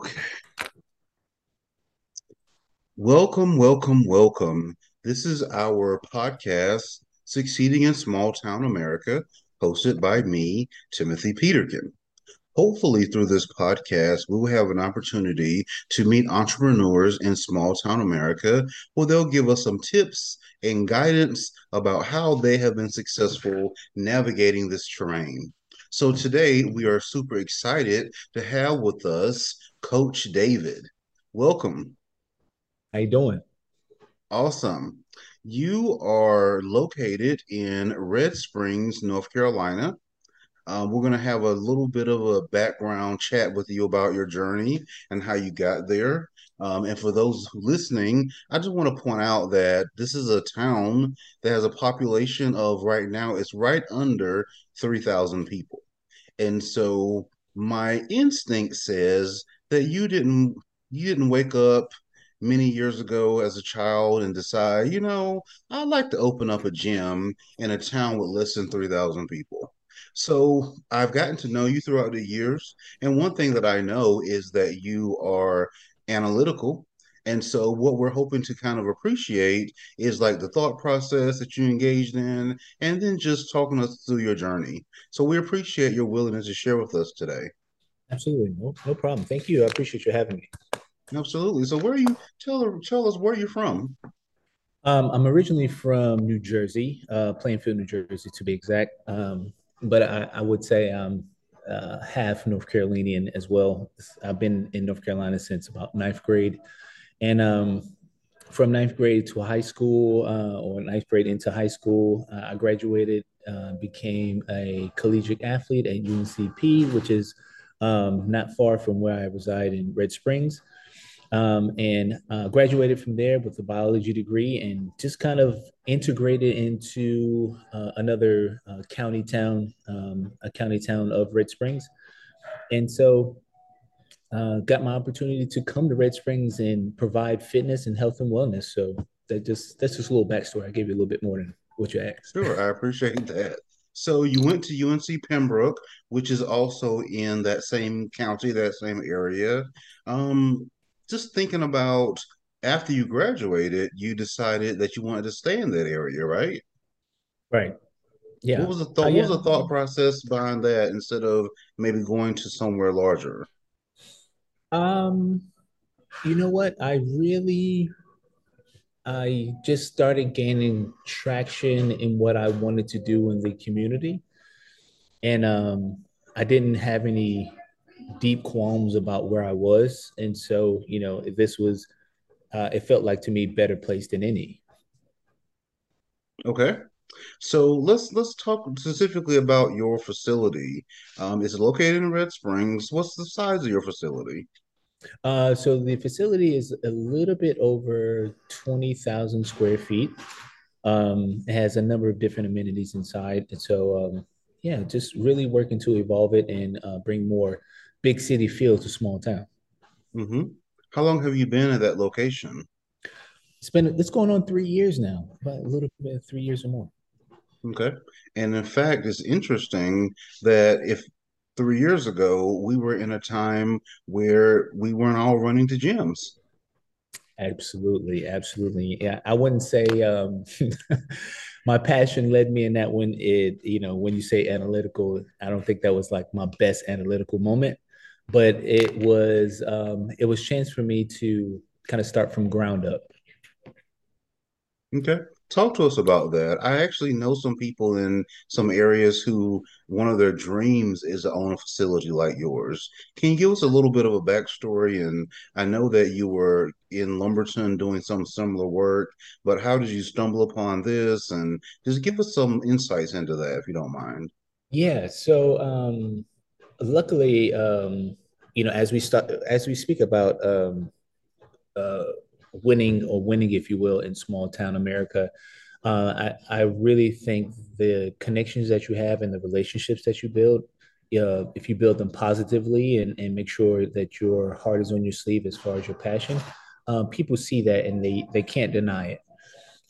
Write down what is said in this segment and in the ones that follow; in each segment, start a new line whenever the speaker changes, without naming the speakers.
Okay. Welcome, welcome, welcome. This is our podcast, Succeeding in Small Town America, hosted by me, Timothy Peterkin. Hopefully, through this podcast, we will have an opportunity to meet entrepreneurs in small town America where they'll give us some tips and guidance about how they have been successful navigating this terrain. So today we are super excited to have with us Coach David. Welcome.
How you doing?
Awesome. You are located in Red Springs, North Carolina. Um, we're going to have a little bit of a background chat with you about your journey and how you got there. Um, and for those listening, I just want to point out that this is a town that has a population of right now, it's right under 3,000 people. And so my instinct says that you didn't you didn't wake up many years ago as a child and decide, you know, I'd like to open up a gym in a town with less than 3,000 people. So I've gotten to know you throughout the years. And one thing that I know is that you are analytical and so, what we're hoping to kind of appreciate is like the thought process that you engaged in, and then just talking us through your journey. So, we appreciate your willingness to share with us today.
Absolutely, no, no problem. Thank you. I appreciate you having me.
Absolutely. So, where are you? Tell tell us where you're from.
Um, I'm originally from New Jersey, uh, Plainfield, New Jersey, to be exact. Um, but I, I, would say I'm uh, half North Carolinian as well. I've been in North Carolina since about ninth grade. And um, from ninth grade to high school, uh, or ninth grade into high school, uh, I graduated, uh, became a collegiate athlete at UNCP, which is um, not far from where I reside in Red Springs. Um, and uh, graduated from there with a biology degree and just kind of integrated into uh, another uh, county town, um, a county town of Red Springs. And so uh, got my opportunity to come to Red Springs and provide fitness and health and wellness. So that just that's just a little backstory. I gave you a little bit more than what you asked.
Sure, I appreciate that. So you went to UNC Pembroke, which is also in that same county, that same area. Um, just thinking about after you graduated, you decided that you wanted to stay in that area, right?
Right. Yeah.
What was the thought? Uh, yeah. What was the thought process behind that instead of maybe going to somewhere larger?
Um, you know what? I really, I just started gaining traction in what I wanted to do in the community, and um, I didn't have any deep qualms about where I was, and so you know, this was, uh, it felt like to me better place than any.
Okay. So let's let's talk specifically about your facility. Um, it's located in Red Springs. What's the size of your facility?
Uh, so the facility is a little bit over 20,000 square feet. Um, it has a number of different amenities inside. And so, um, yeah, just really working to evolve it and uh, bring more big city feel to small town.
Mm-hmm. How long have you been at that location?
It's been it's going on three years now, about a little bit three years or more.
Okay. And in fact, it's interesting that if three years ago, we were in a time where we weren't all running to gyms.
Absolutely, absolutely. Yeah, I wouldn't say um, my passion led me in that one. It, you know, when you say analytical, I don't think that was like my best analytical moment, but it was um, it was chance for me to kind of start from ground up.
Okay. Talk to us about that. I actually know some people in some areas who one of their dreams is to own a facility like yours. Can you give us a little bit of a backstory? And I know that you were in Lumberton doing some similar work, but how did you stumble upon this? And just give us some insights into that, if you don't mind.
Yeah. So, um, luckily, um, you know, as we start, as we speak about, um, uh, winning or winning, if you will, in small town America. Uh, I, I really think the connections that you have and the relationships that you build, uh, if you build them positively and, and make sure that your heart is on your sleeve as far as your passion, um, people see that and they, they can't deny it.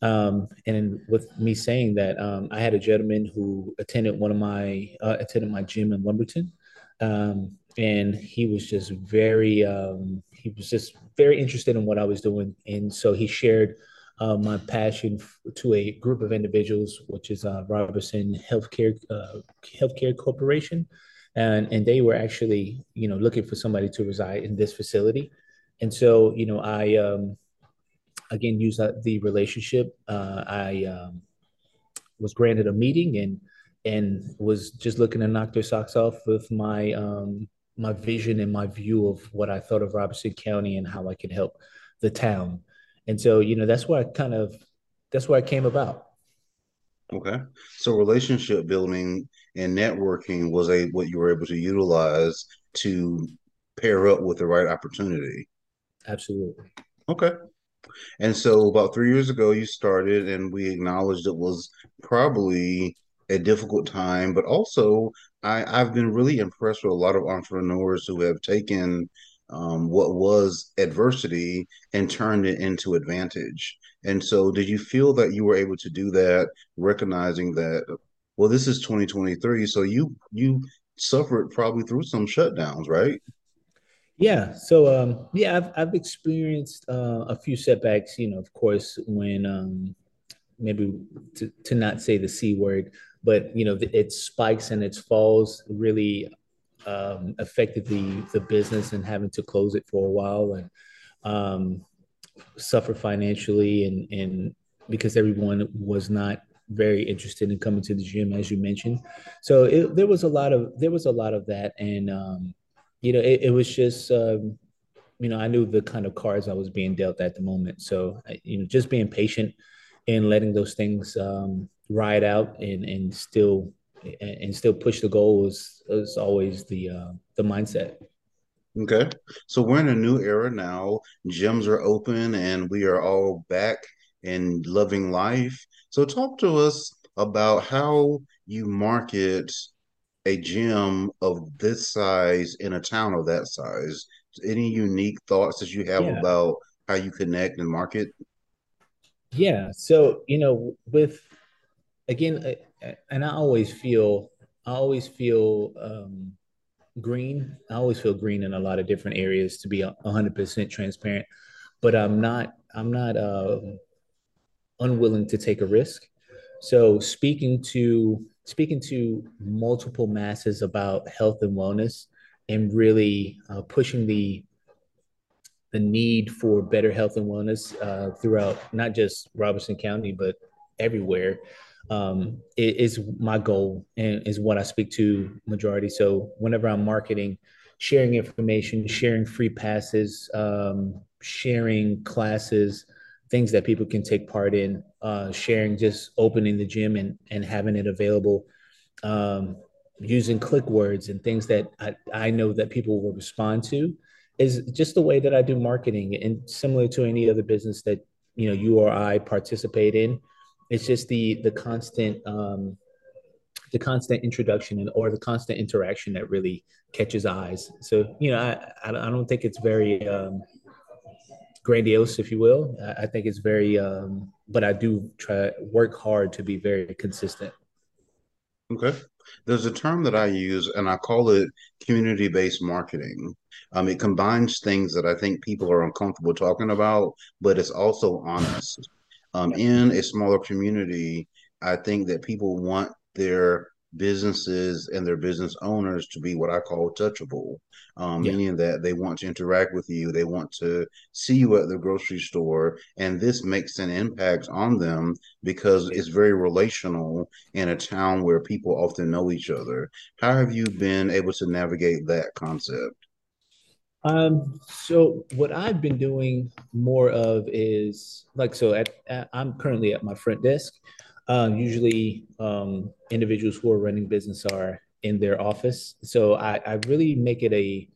Um, and with me saying that, um, I had a gentleman who attended one of my uh, attended my gym in Lumberton, um, and he was just very um, he was just very interested in what I was doing, and so he shared uh, my passion to a group of individuals, which is uh, Robeson Healthcare uh, Healthcare Corporation, and and they were actually you know looking for somebody to reside in this facility, and so you know I um, again used the relationship. Uh, I um, was granted a meeting and and was just looking to knock their socks off with my um, my vision and my view of what I thought of Robeson County and how I could help the town. And so, you know, that's where I kind of that's where I came about.
Okay. So relationship building and networking was a what you were able to utilize to pair up with the right opportunity.
Absolutely.
Okay. And so about three years ago you started and we acknowledged it was probably a difficult time, but also I, I've been really impressed with a lot of entrepreneurs who have taken um, what was adversity and turned it into advantage. And so, did you feel that you were able to do that, recognizing that, well, this is 2023, so you you suffered probably through some shutdowns, right?
Yeah. So, um, yeah, I've I've experienced uh, a few setbacks. You know, of course, when um, maybe to, to not say the c word but you know its spikes and its falls really um, affected the the business and having to close it for a while and um, suffer financially and and because everyone was not very interested in coming to the gym as you mentioned. So it, there was a lot of there was a lot of that and um, you know it, it was just um, you know i knew the kind of cards i was being dealt at the moment. So you know just being patient and letting those things um, ride out and and still and still push the goal is is always the uh, the mindset.
Okay, so we're in a new era now. Gyms are open, and we are all back and loving life. So, talk to us about how you market a gym of this size in a town of that size. Any unique thoughts that you have yeah. about how you connect and market?
Yeah. So, you know, with again, and I always feel, I always feel um, green. I always feel green in a lot of different areas to be hundred percent transparent, but I'm not, I'm not uh, unwilling to take a risk. So speaking to speaking to multiple masses about health and wellness and really uh, pushing the the need for better health and wellness uh, throughout not just Robeson County, but everywhere um, is my goal and is what I speak to majority. So whenever I'm marketing, sharing information, sharing free passes, um, sharing classes, things that people can take part in, uh, sharing just opening the gym and, and having it available, um, using click words and things that I, I know that people will respond to is just the way that I do marketing and similar to any other business that you know you or I participate in. It's just the the constant um, the constant introduction and or the constant interaction that really catches eyes. So you know I I don't think it's very um, grandiose, if you will. I think it's very, um, but I do try work hard to be very consistent.
Okay. There's a term that I use, and I call it community based marketing. Um, it combines things that I think people are uncomfortable talking about, but it's also honest. Um, in a smaller community, I think that people want their businesses and their business owners to be what I call touchable, um, yeah. meaning that they want to interact with you, they want to see you at the grocery store, and this makes an impact on them because it's very relational in a town where people often know each other. How have you been able to navigate that concept?
Um, so what I've been doing more of is like so at, at I'm currently at my front desk uh, usually, um, individuals who are running business are in their office. So I, I really make it a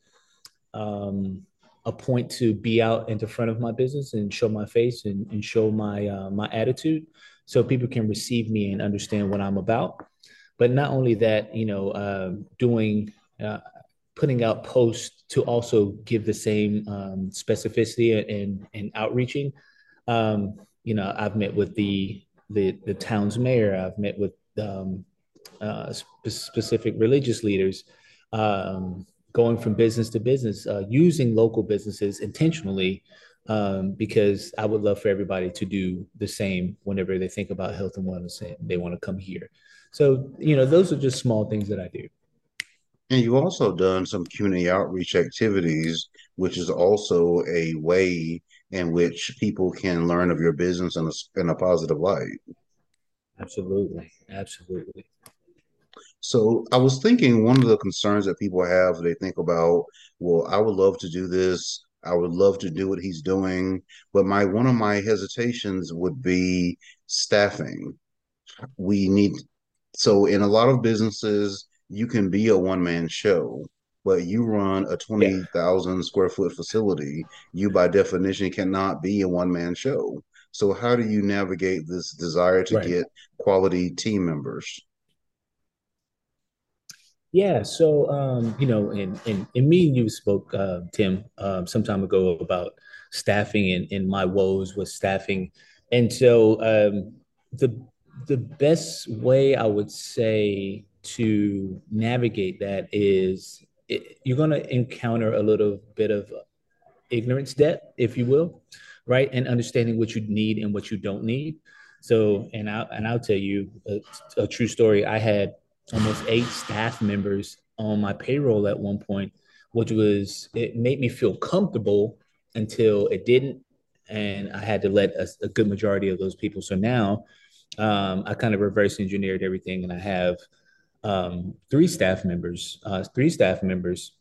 um, a point to be out in the front of my business and show my face and, and show my uh, my attitude, so people can receive me and understand what I'm about. But not only that, you know, uh, doing uh, putting out posts to also give the same um, specificity and and outreaching. Um, you know, I've met with the the the town's mayor. I've met with um, uh, sp- specific religious leaders, um, going from business to business, uh, using local businesses intentionally, um, because I would love for everybody to do the same whenever they think about health and wellness and they want to come here. So, you know, those are just small things that I do.
And you've also done some community outreach activities, which is also a way in which people can learn of your business in a, in a positive light.
Absolutely. Absolutely.
So I was thinking one of the concerns that people have, they think about, well, I would love to do this. I would love to do what he's doing, but my one of my hesitations would be staffing. We need so in a lot of businesses, you can be a one man show, but you run a 20,000 yeah. square foot facility. You, by definition, cannot be a one man show. So, how do you navigate this desire to right. get quality team members?
Yeah, so um, you know, and and, and me and you spoke, uh, Tim, um, some time ago about staffing and, and my woes with staffing, and so um, the the best way I would say to navigate that is it, you're going to encounter a little bit of ignorance debt, if you will, right? And understanding what you need and what you don't need. So, and I and I'll tell you a, a true story. I had almost eight staff members on my payroll at one point, which was it made me feel comfortable until it didn't, and I had to let a, a good majority of those people. So now um, I kind of reverse engineered everything, and I have um, three staff members, uh, three staff members.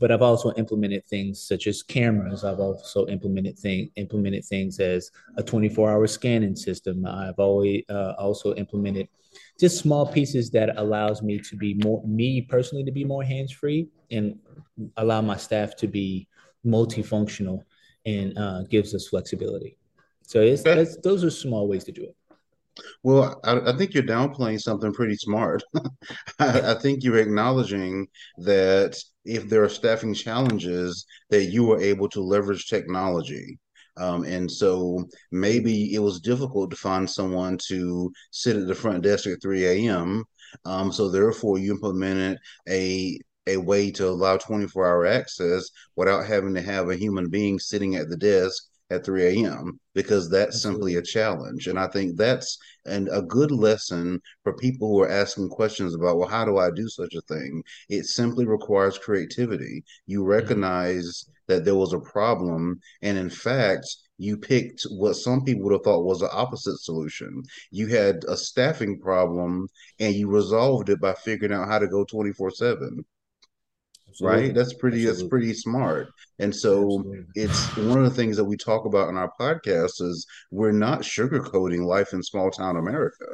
But I've also implemented things such as cameras. I've also implemented thing implemented things as a 24-hour scanning system. I've always uh, also implemented just small pieces that allows me to be more me personally to be more hands-free and allow my staff to be multifunctional and uh, gives us flexibility. So it's, it's, those are small ways to do it.
Well, I, I, think you're downplaying something pretty smart. I, I, think you're acknowledging that if there are staffing challenges, that you were able to leverage technology. Um, and so maybe it was difficult to find someone to sit at the front desk at 3 a.m. Um, so therefore, you implemented a a way to allow 24 hour access without having to have a human being sitting at the desk at 3 a.m. because that's Absolutely. simply a challenge. And I think that's and a good lesson for people who are asking questions about, well, how do I do such a thing? It simply requires creativity. You recognize mm-hmm. that there was a problem. And in fact, you picked what some people would have thought was the opposite solution. You had a staffing problem and you resolved it by figuring out how to go 24 7 right that's pretty Absolutely. that's pretty smart and so Absolutely. it's one of the things that we talk about in our podcast is we're not sugarcoating life in small town america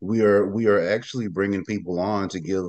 we are we are actually bringing people on to give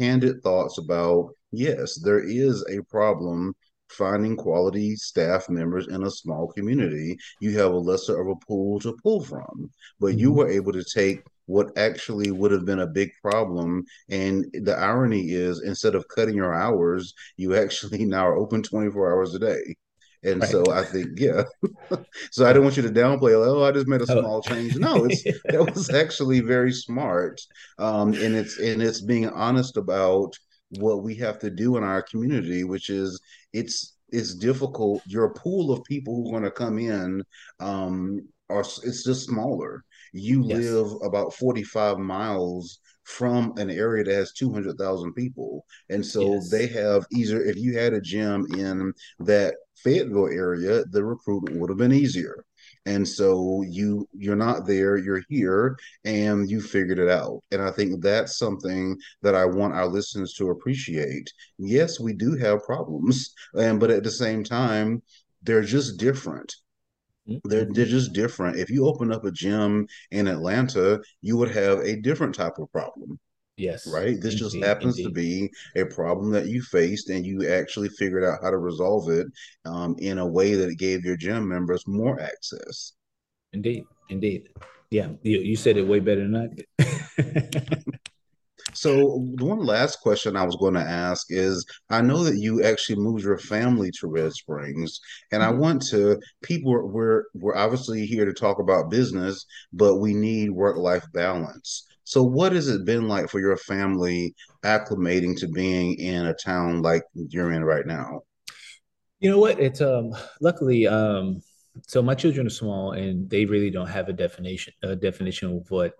candid thoughts about yes there is a problem finding quality staff members in a small community you have a lesser of a pool to pull from but mm-hmm. you were able to take what actually would have been a big problem. And the irony is, instead of cutting your hours, you actually now are open 24 hours a day. And right. so I think, yeah. so I don't want you to downplay, like, oh, I just made a oh. small oh. change. No, it's that was actually very smart. Um, and it's and it's being honest about what we have to do in our community, which is it's it's difficult. Your pool of people who are going to come in um, are it's just smaller. You yes. live about 45 miles from an area that has 200,000 people. And so yes. they have easier, if you had a gym in that Fayetteville area, the recruitment would have been easier. And so you you're not there, you're here, and you figured it out. And I think that's something that I want our listeners to appreciate. Yes, we do have problems, and but at the same time, they're just different. They're, they're just different. If you open up a gym in Atlanta, you would have a different type of problem.
Yes.
Right. This indeed, just happens indeed. to be a problem that you faced, and you actually figured out how to resolve it um, in a way that it gave your gym members more access.
Indeed. Indeed. Yeah. You, you said it way better than I
did. So the one last question I was going to ask is I know that you actually moved your family to Red Springs and mm-hmm. I want to people we're we're obviously here to talk about business but we need work life balance. So, what has it been like for your family acclimating to being in a town like you're in right now?
You know what? It's um luckily um so my children are small and they really don't have a definition a definition of what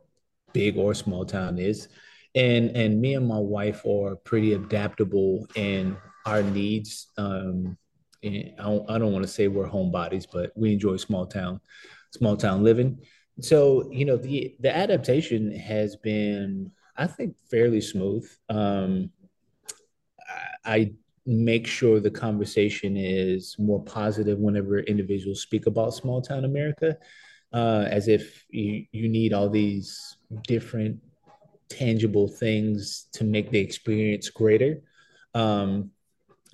big or small town is. And and me and my wife are pretty adaptable in our needs. Um I don't, I don't want to say we're homebodies, but we enjoy small town, small town living. So, you know, the the adaptation has been, I think, fairly smooth. Um, I make sure the conversation is more positive whenever individuals speak about small town America, uh, as if you, you need all these different tangible things to make the experience greater. Um,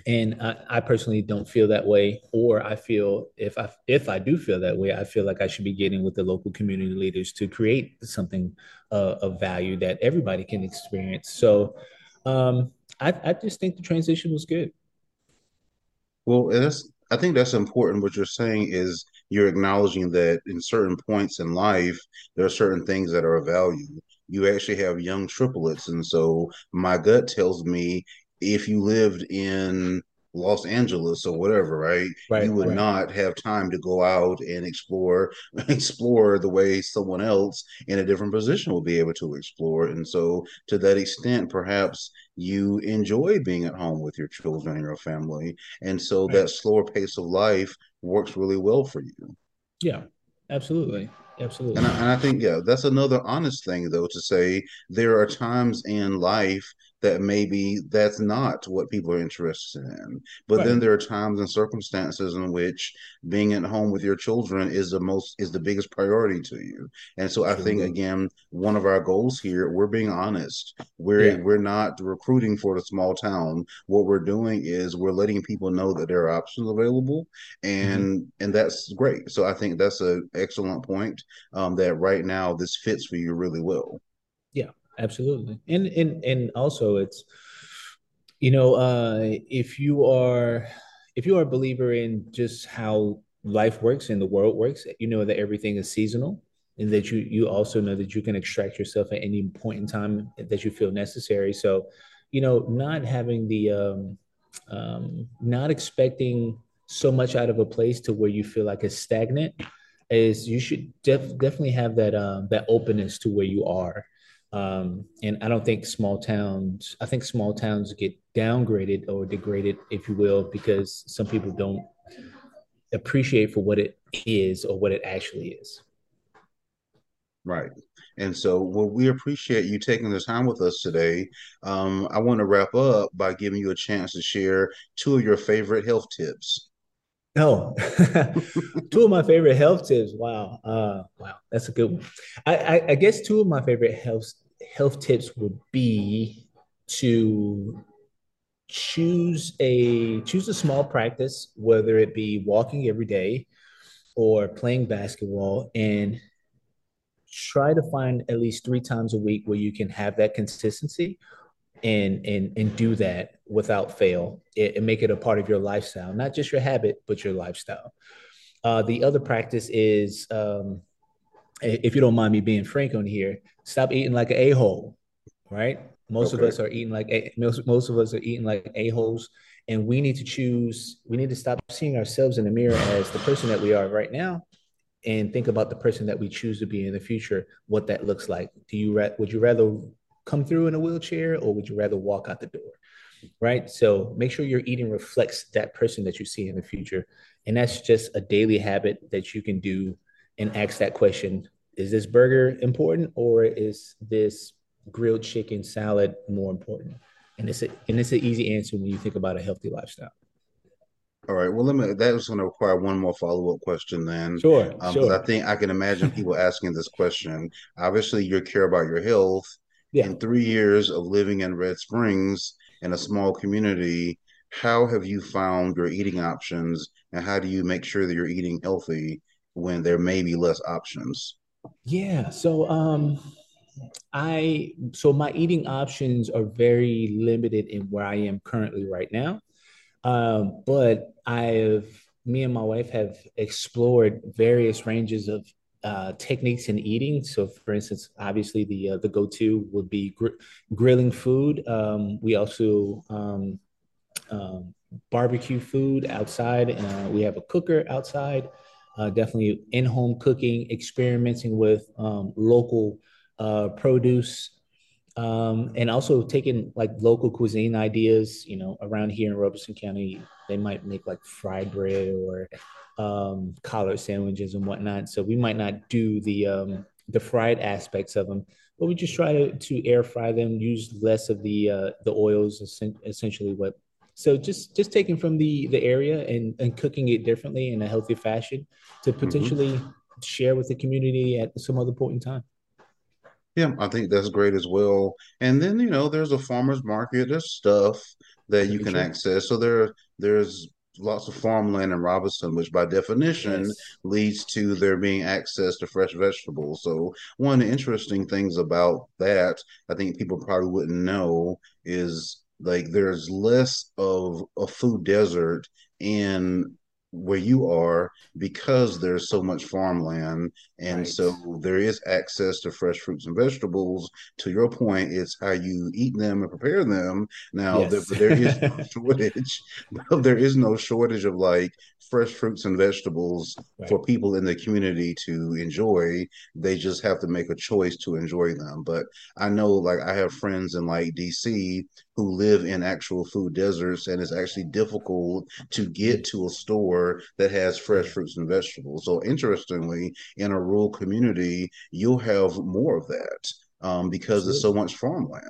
and I, I, personally don't feel that way, or I feel if I if I do feel that way, I feel like I should be getting with the local community leaders to create something uh, of value that everybody can experience. So um, I, I just think the transition was good.
Well, that's I think that's important. What you're saying is you're acknowledging that in certain points in life, there are certain things that are of value. You actually have young triplets, and so my gut tells me if you lived in Los Angeles or whatever, right? You would
right.
not have time to go out and explore explore the way someone else in a different position will be able to explore. And so to that extent, perhaps you enjoy being at home with your children and your family. And so
Right.
that slower pace of life works really well for you.
Yeah, absolutely.
And I,
Absolutely.
and I think, yeah, that's another honest thing, though, to say there are times in life that maybe that's not what people are interested in. But then there are times and circumstances in which being at home with your children is the most, is the biggest priority to you. And so I think, again, one of our goals here, we're being honest. We're,
Yeah.
we're not recruiting for the small town. What we're doing is we're letting people know that there are options available
hmm
and and that's great. So I think that's an excellent point um, that right now this fits for you really well.
Yeah, absolutely. And and and also it's you know, uh if you are if you are a believer in just how life works and the world works, you know that everything is seasonal and that you you also know that you can extract yourself at any point in time that you feel necessary. So, you know, not having the um um not expecting so much out of a place to where you feel like it's stagnant is you should def- definitely have that um, that openness to where you are. Um, and I don't think small towns. I think small towns get downgraded or degraded, if you will, because some people don't appreciate for what it is or what it actually is.
Right. And so, well, we appreciate you taking the time with us today. Um, I want to wrap up by giving you a chance to share two of your favorite health tips.
Oh, two of my favorite health tips. Wow, uh, wow, that's a good one. I, I, I guess two of my favorite health health tips would be to choose a choose a small practice, whether it be walking every day or playing basketball, and try to find at least three times a week where you can have that consistency and and and do that without fail it, and make it a part of your lifestyle, not just your habit, but your lifestyle. Uh, the other practice is, um, if you don't mind me being frank on here, stop eating like an a hole, right? Most of us are eating like a, most most of us are eating like a holes, and we need to choose. We need to stop seeing ourselves in the mirror as the person that we are right now, and think about the person that we choose to be in the future. What that looks like. Do you would you rather come through in a wheelchair, or would you rather walk out the door? right? So make sure your eating reflects that person that you see in the future. And that's just a daily habit that you can do and ask that question Is this burger important or is this grilled chicken salad more important? And it's, a, and it's an easy answer when you think about a healthy lifestyle.
All right. Well, let me, that is going to require one more follow-up question then,
Sure,
um, because I think I can imagine people asking this question. Obviously, you care about your health.
Yeah.
In three years of living in Red Springs in a small community, how have you found your eating options, and how do you make sure that you're eating healthy when there may be less options?
Yeah. So, um, I, so my eating options are very limited in where I am currently right now. Um, but I've me and my wife have explored various ranges of uh, techniques in eating. So, for instance, obviously the uh, the go to would be gr- grilling food. Um, we also um, um, barbecue food outside. Uh, we have a cooker outside. Uh, definitely in home cooking, experimenting with um, local uh, produce. Um, and also taking like local cuisine ideas, you know, around here in Robeson County, they might make like fried bread or um, collard sandwiches and whatnot. So we might not do the um, the fried aspects of them, but we just try to to air fry them, use less of the uh, the oils, essentially what. So just just taking from the the area and and cooking it differently in a healthy fashion to mm-hmm. potentially mm-hmm. share with the community at some other point in time.
Yeah, I think that's great as well. And then you know, there's a farmers market. There's stuff that you can access. So there, there's lots of farmland in Robeson, which by definition yes. leads to there being access to fresh vegetables. So one of the interesting things about that, I think people probably wouldn't know, is like there's less of a food desert in where you are because there's so much farmland and right. so there is access to fresh fruits and vegetables to your point it's how you eat them and prepare them now yes. there, there is no shortage there is no shortage of like fresh fruits and vegetables right. for people in the community to enjoy. They just have to make a choice to enjoy them. But I know, like, I have friends in like DC who live in actual food deserts, and it's actually difficult to get to a store that has fresh fruits and vegetables. So, interestingly, in a rural community, you'll have more of that um, because Absolutely. there's so much farmland.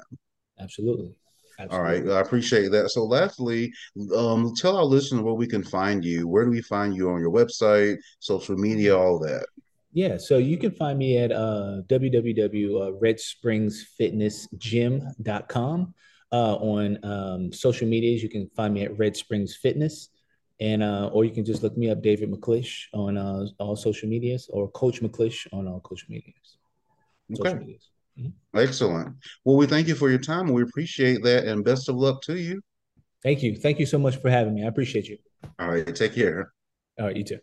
Absolutely.
Absolutely. All right, I appreciate that. So, lastly, um, tell our listeners where we can find you. Where do we find you on your website, social media, all that?
Yeah, so you can find me at uh, www.redspringsfitnessgym.com. Uh, on um, social medias, you can find me at Red Springs Fitness, and uh, or you can just look me up, David McClish, on uh, all social medias, or Coach McClish on all social medias.
Okay. Social medias. Mm-hmm. Excellent. Well, we thank you for your time. We appreciate that, and best of luck to you.
Thank you. Thank you so much for having me. I appreciate you.
All right. Take care.
All right. You too.